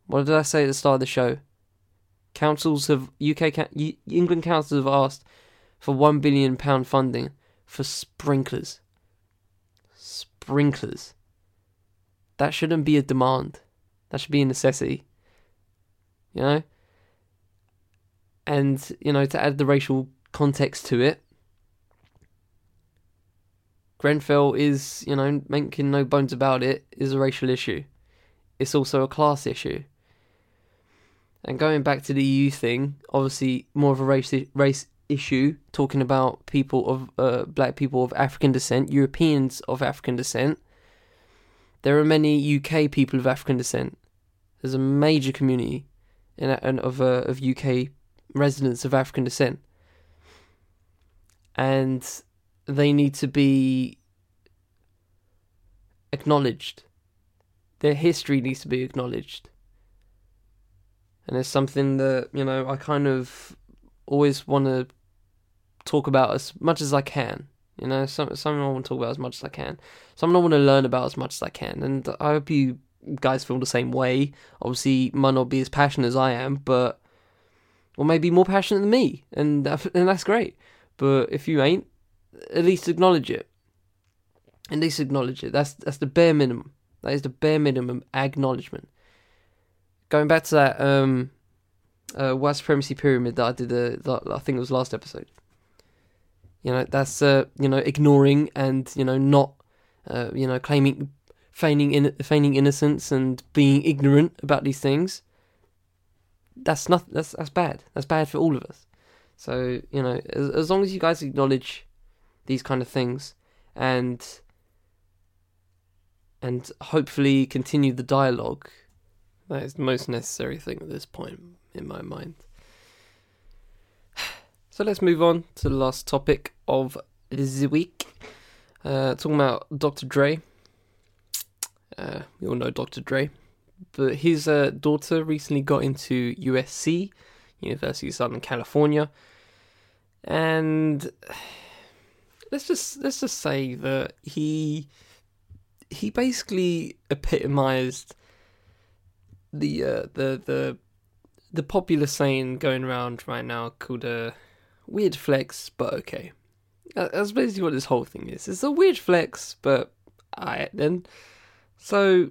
What did I say at the start of the show? Councils have UK England councils have asked for one billion pound funding for sprinklers sprinklers. That shouldn't be a demand. That should be a necessity. You know? And, you know, to add the racial context to it, Grenfell is, you know, making no bones about it, is a racial issue. It's also a class issue. And going back to the EU thing, obviously more of a race race issue talking about people of uh, black people of African descent, Europeans of African descent. There are many UK people of African descent. There's a major community in, in of uh, of UK residents of African descent, and they need to be acknowledged. Their history needs to be acknowledged. And it's something that, you know, I kind of always want to talk about as much as I can. You know, some, something I want to talk about as much as I can. Something I want to learn about as much as I can. And I hope you guys feel the same way. Obviously, might not be as passionate as I am, but or maybe more passionate than me, and that, (laughs) and that's great. But if you ain't, at least acknowledge it. At least acknowledge it. That's that's the bare minimum. That is the bare minimum acknowledgement. Going back to that um, uh, white supremacy pyramid that I did, uh, I think it was last episode. You know, that's uh, you know ignoring and you know not uh, you know claiming feigning in, feigning innocence and being ignorant about these things. That's not that's that's bad. That's bad for all of us. So you know, as, as long as you guys acknowledge these kind of things and and hopefully continue the dialogue, that is the most necessary thing at this point in my mind. (sighs) So let's move on to the last topic of the week. Uh, talking about Dr. Dre. Uh, we all know Dr. Dre, but his uh, daughter recently got into USC, University of Southern California, and let's just let's just say that he he basically epitomized the uh, the the the popular saying going around right now called a uh, weird flex, but okay. That's basically what this whole thing is. It's a weird flex, but alright then. So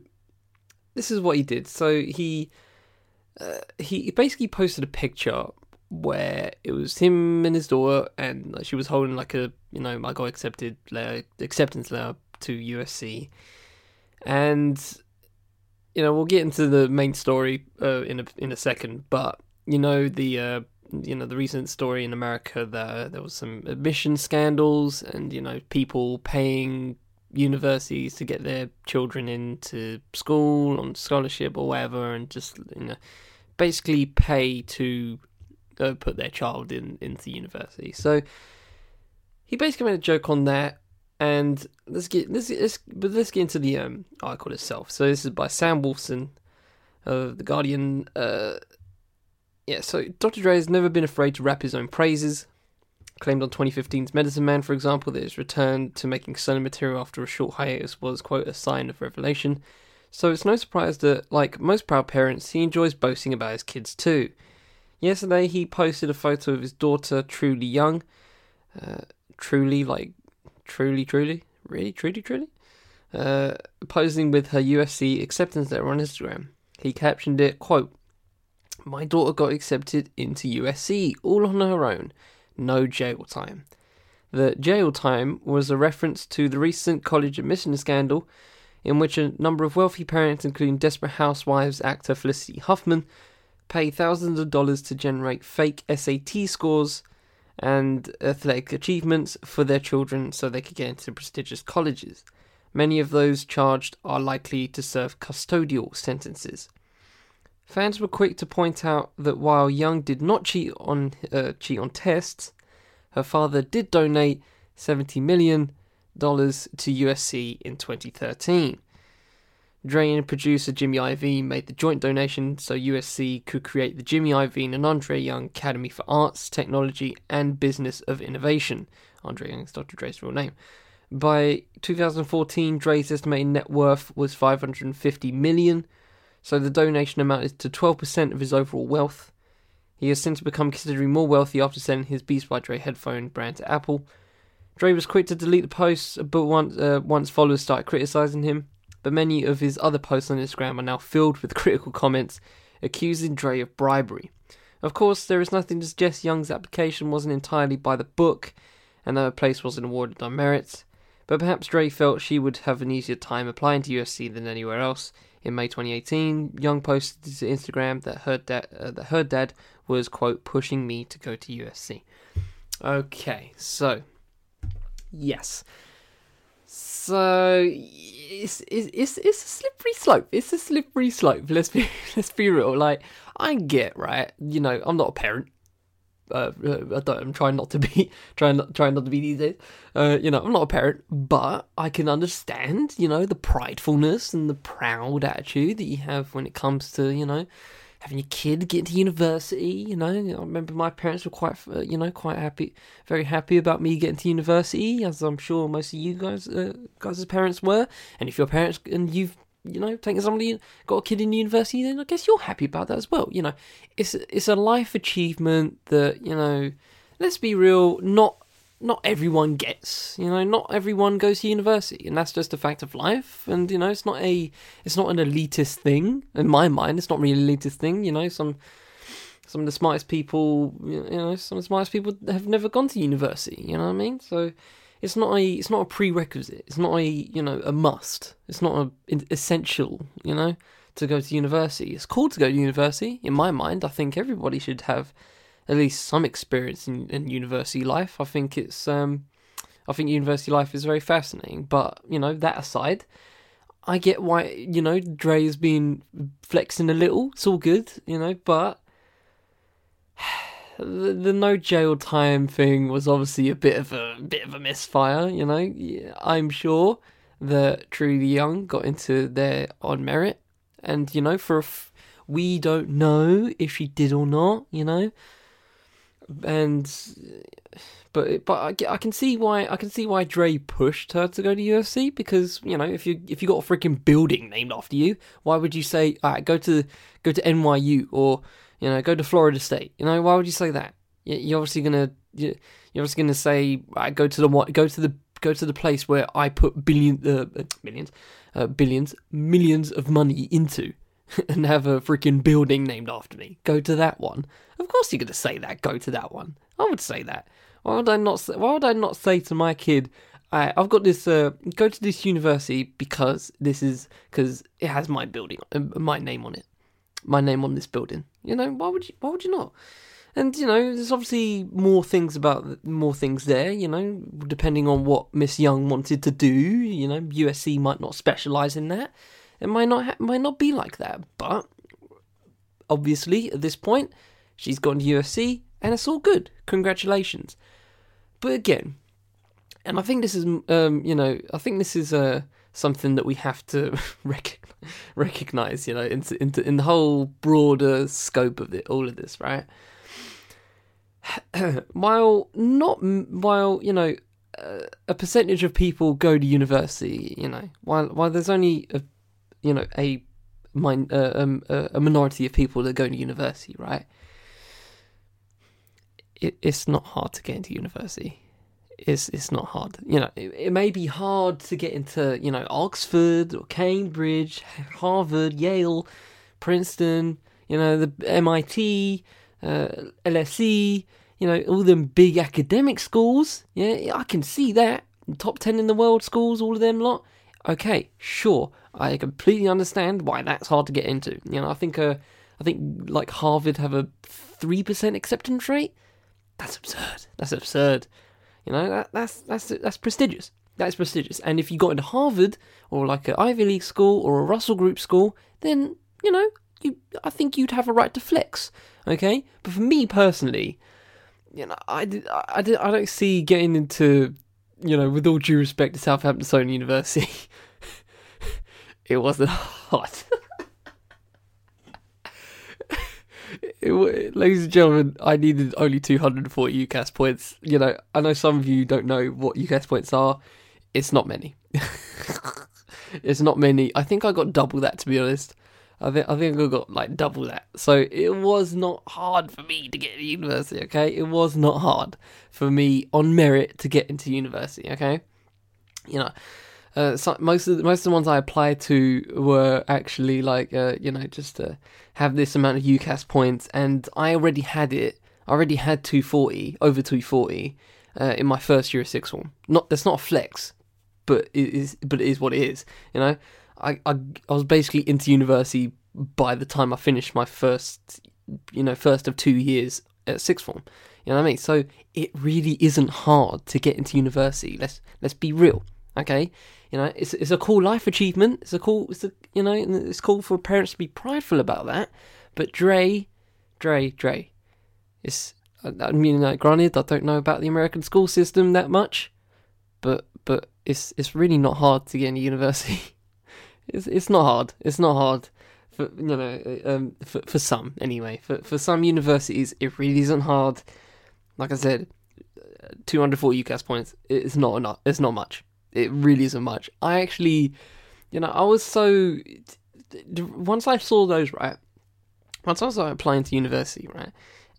this is what he did. So he uh, he basically posted a picture where it was him and his daughter, and she was holding like a you know I got accepted letter, acceptance letter to USC, and you know we'll get into the main story uh, in a in a second, but you know the uh, you know the recent story in America that there was some admission scandals and you know people paying universities to get their children into school on scholarship or whatever, and just you know basically pay to uh, put their child in into university. So he basically made a joke on that, and let's get let's, let's but let's get into the um, article itself. So this is by Sam Wolfson of the Guardian. Uh, yeah, so Dr. Dre has never been afraid to rap his own praises. Claimed on 2015's Medicine Man, for example, that his return to making solo material after a short hiatus was, quote, a sign of revelation. So it's no surprise that, like most proud parents, he enjoys boasting about his kids too. Yesterday, he posted a photo of his daughter, Truly Young. Uh, truly, like, truly, truly? Really, truly, truly? Uh, posing with her USC acceptance letter on Instagram. He captioned it, quote, my daughter got accepted into USC all on her own, no jail time. The jail time was a reference to the recent college admission scandal in which a number of wealthy parents, including Desperate Housewives actor Felicity Huffman, pay thousands of dollars to generate fake SAT scores and athletic achievements for their children so they could get into prestigious colleges. Many of those charged are likely to serve custodial sentences. Fans were quick to point out that while Young did not cheat on uh, cheat on tests, her father did donate seventy million dollars to USC in 2013. Dre and producer Jimmy Iovine made the joint donation so USC could create the Jimmy Iovine and Andre Young Academy for Arts, Technology, and Business of Innovation. Andre Young is Dr. Dre's real name. By 2014, Dre's estimated net worth was 550 million, so the donation amounted to 12% of his overall wealth. He has since become considerably more wealthy after selling his Beats by Dre headphone brand to Apple. Dre was quick to delete the posts, but once, uh, once followers started criticizing him. But many of his other posts on Instagram are now filled with (laughs) critical comments accusing Dre of bribery. Of course, there is nothing to suggest Young's application wasn't entirely by the book and that her place wasn't awarded on merit, but perhaps Dre felt she would have an easier time applying to USC than anywhere else, in May 2018, Young posted to Instagram that her dad uh, that her dad was quote pushing me to go to USC. Okay, so yes, so it's it's it's a slippery slope. It's a slippery slope. Let's be (laughs) let's be real. Like I get right. You know, I'm not a parent. Uh, uh, I don't, I'm trying not to be (laughs) trying not trying not to be these days. Uh, you know, I'm not a parent, but I can understand, you know, the pridefulness and the proud attitude that you have when it comes to, you know, having your kid get to university. You know, I remember my parents were quite, uh, you know, quite happy, very happy about me getting to university, as I'm sure most of you guys, uh, guys' parents were. And if your parents and you've you know, taken somebody got a kid in university, then I guess you're happy about that as well. You know, it's it's a life achievement that you know. Let's be real, not not everyone gets. You know, not everyone goes to university, and that's just a fact of life. And you know, it's not a it's not an elitist thing in my mind. It's not really an elitist thing. You know, some some of the smartest people, you know, some of the smartest people have never gone to university. You know what I mean? So it's not a it's not a prerequisite. It's not a you know a must. It's not a essential. You know to go to university. It's cool to go to university. In my mind, I think everybody should have at least some experience in, in university life. I think it's um, I think university life is very fascinating. But you know that aside, I get why you know Dre's been flexing a little. It's all good, you know, but (sighs) the, the no jail time thing was obviously a bit of a bit of a misfire. You know, I'm sure that Trudy Young got into there on merit, and you know, for f- we don't know if she did or not. You know, and but but I, I can see why I can see why Dre pushed her to go to UFC because you know if you if you got a freaking building named after you, why would you say right go to go to NYU or you know, go to Florida State. You know, why would you say that? You're obviously gonna you're obviously gonna say I go to the go to the go to the place where I put billion uh, millions uh, billions millions of money into (laughs) and have a freaking building named after me. Go to that one. Of course you're gonna say that. Go to that one. I would say that. Why would I not? Say, why would I not say to my kid, I, I've got this. Uh, go to this university because this is because it has my building, uh, my name on it my name on this building. You know, why would you? Why would you not? And you know, there's obviously more things about more things there. You know, depending on what Miss Young wanted to do. You know, USC might not specialize in that. It might not ha- might not be like that. But obviously, at this point, she's gone to USC, and it's all good. Congratulations. But again, and I think this is, um, you know, I think this is uh, something that we have to (laughs) recognize you know, into, into in the whole broader scope of it, all of this, right? (clears throat) while not while you know uh, a percentage of people go to university, you know, while while there's only a you know a min, uh, um, a minority of people that go to university, right? It, it's not hard to get into university it's it's not hard. You know, it, it, may be hard to get into you know Oxford or Cambridge, Harvard, Yale, Princeton. You know the MIT, uh, LSE. You know all them big academic schools. Yeah, I can see that top ten in the world schools, all of them lot. Okay, sure, I completely understand why that's hard to get into. You know, I think uh, I think like Harvard have a three percent acceptance rate. That's absurd. That's absurd. You know, that, that's that's that's prestigious. That is prestigious. And if you got into Harvard or like an Ivy League school or a Russell Group school, then you know, you I think you'd have a right to flex. Okay, but for me personally, you know, I I I don't see getting into, you know, with all due respect to Southampton University, (laughs) it wasn't (laughs) hard. it, ladies and gentlemen, I needed only 240 UCAS points. You know, I know some of you don't know what UCAS points are. It's not many. (laughs) it's not many. I think I got double that to be honest. I think I think I got like double that. So it was not hard for me to get to university. Okay, it was not hard for me on merit to get into university. Okay, you know, uh, so most of the, most of the ones I applied to were actually like uh, you know just to have this amount of UCAS points, and I already had it. I already had 240 over 240 uh, in my first year of sixth form. Not that's not a flex, but it is but it is what it is. You know, I I, I was basically into university by the time I finished my first you know first of two years at sixth form. You know what I mean? So it really isn't hard to get into university. Let's let's be real. Okay, you know, it's it's a cool life achievement. It's a cool, it's a you know, it's cool for parents to be prideful about that. But Dre, Dre, Dre, it's I, mean, uh, granted, I don't know about the American school system that much, but but it's it's really not hard to get into university. (laughs) it's it's not hard. It's not hard for you know um for for some anyway. For for some universities, it really isn't hard. Like I said, 240 UCAS points. It's not enough. It's not much. It really isn't much. I actually, you know, I was so once I saw those right. Once I was like, applying to university, right,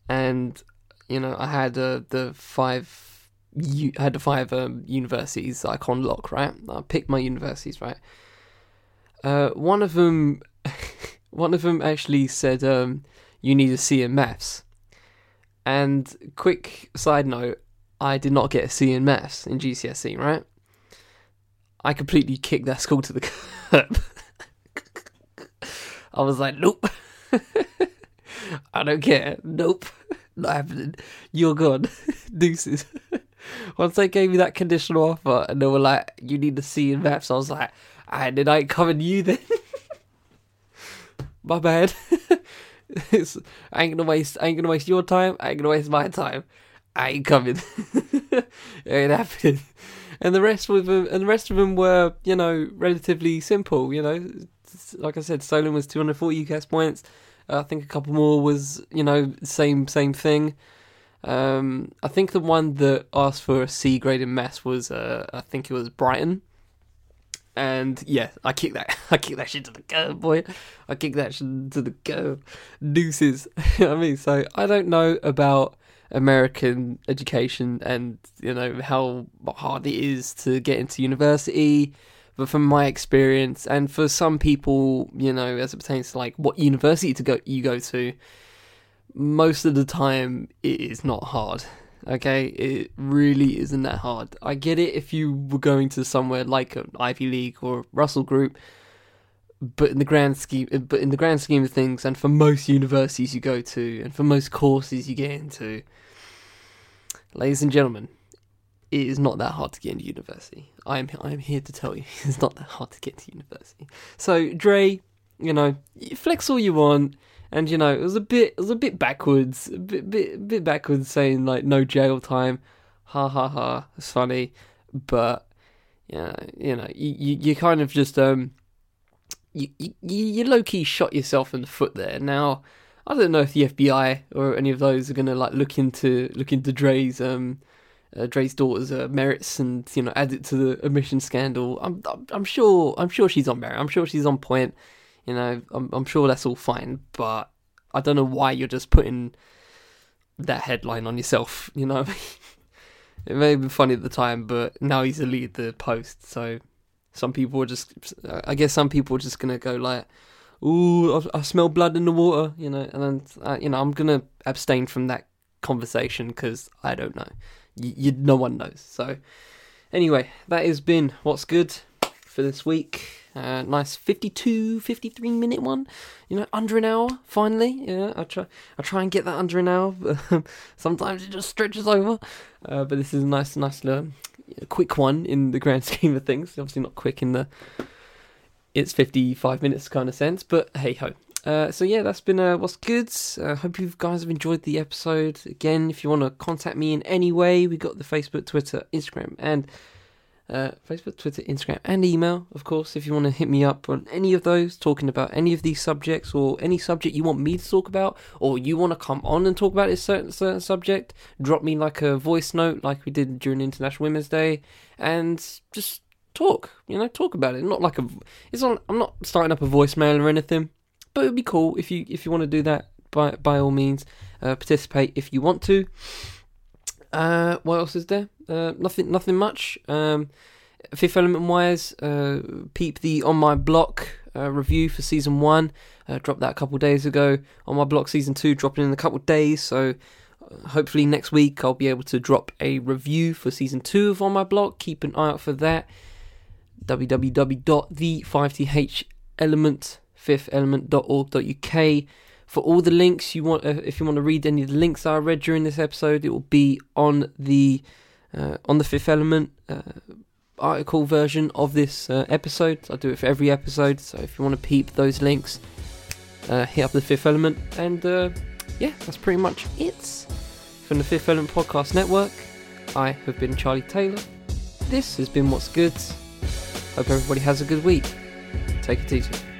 and you know, I had uh, the five, I had the five um, universities I can lock, right. I picked my universities, right. Uh, one of them, (laughs) one of them actually said, um, "You need a C in maths." And quick side note, I did not get a C in maths in GCSE, right? I completely kicked that school to the (laughs) curb. I was like, nope. (laughs) I don't care. Nope. Not happening. You're gone. (laughs) Deuces. Once they gave me that conditional offer and they were like, you need to see in maths, I was like, I did I you then? My bad. it's, I ain't gonna waste I ain't gonna waste your time, I ain't gonna waste my time. I ain't coming. it ain't happening. And the rest of them and the rest of them were, you know, relatively simple, you know. Like I said, Solent was 240 UCAS points. Uh, I think a couple more was, you know, same same thing. Um, I think the one that asked for a C grade in maths was, uh, I think it was Brighton. And yeah, I kicked that. (laughs) I kicked that shit to the curb, boy. I kicked that shit to the curb. Deuces. (laughs) you know I mean, so I don't know about American education and you know how hard it is to get into university but from my experience, and for some people, you know, as it pertains to like what university to go you go to, most of the time it is not hard. Okay, it really isn't that hard. I get it if you were going to somewhere like an Ivy League or Russell Group, but in the grand scheme, but in the grand scheme of things, and for most universities you go to, and for most courses you get into, ladies and gentlemen, it is not that hard to get into university. I am I am here to tell you (laughs) it's not that hard to get to university. So Dre, you know, flex all you want, and you know it was a bit it was a bit backwards, a bit bit bit backwards saying like no jail time, ha ha ha. It's funny, but yeah, you know you you, you kind of just um you you, you low key shot yourself in the foot there. Now I don't know if the FBI or any of those are gonna like look into look into Dre's um uh, Dre's daughter's uh, merits and you know add it to the admission scandal. I'm, I'm, sure I'm sure she's on merit. I'm sure she's on point. You know, I'm I'm sure that's all fine. But I don't know why you're just putting that headline on yourself. (laughs) You know, it may have been funny at the time, but now he's deleted the post. So some people are just, I guess some people are just gonna go like, "Ooh, I, I smell blood in the water," you know, and then uh, you know I'm gonna abstain from that conversation because I don't know you, you, no one knows. So, anyway, that has been what's good for this week. Uh, nice 52, 53 minute one. You know, under an hour. Finally, yeah. I try, I try and get that under an hour. But (laughs) sometimes it just stretches over. Uh, but this is a nice, nice, uh, quick one in the grand (laughs) scheme of things. Obviously, not quick in the it's 55 minutes kind of sense. But hey ho, uh, so yeah, that's been uh, what's good. Uh, hope you guys have enjoyed the episode. Again, if you want to contact me in any way, we got the Facebook, Twitter, Instagram, and uh, Facebook, Twitter, Instagram, and email. Of course, if you want to hit me up on any of those, talking about any of these subjects or any subject you want me to talk about, or you want to come on and talk about a certain certain subject, drop me like a voice note, like we did during International Women's Day, and just talk. You know, talk about it. Not like a. It's not. I'm not starting up a voicemail or anything but it would be cool if you if you want to do that. By by all means, uh, participate if you want to. Uh, what else is there? Uh, nothing nothing much. Um, Fifth Element wise, uh, peep the on my block uh, review for season one. Uh, dropped that a couple days ago. On my block, season two dropping in a couple days. So hopefully next week I'll be able to drop a review for season two of On My Block. Keep an eye out for that. www.the5th fithelement.org.uk for all the links you want. Uh, if you want to read any of the links I read during this episode, it will be on the uh, on the Fifth Element uh, article version of this uh, episode. I do it for every episode, so if you want to peep those links, uh, hit up the Fifth Element, and yeah, that's pretty much it. from the Fifth Element Podcast Network, I have been Charlie Taylor. This has been What's Good. Hope everybody has a good week. Take it easy.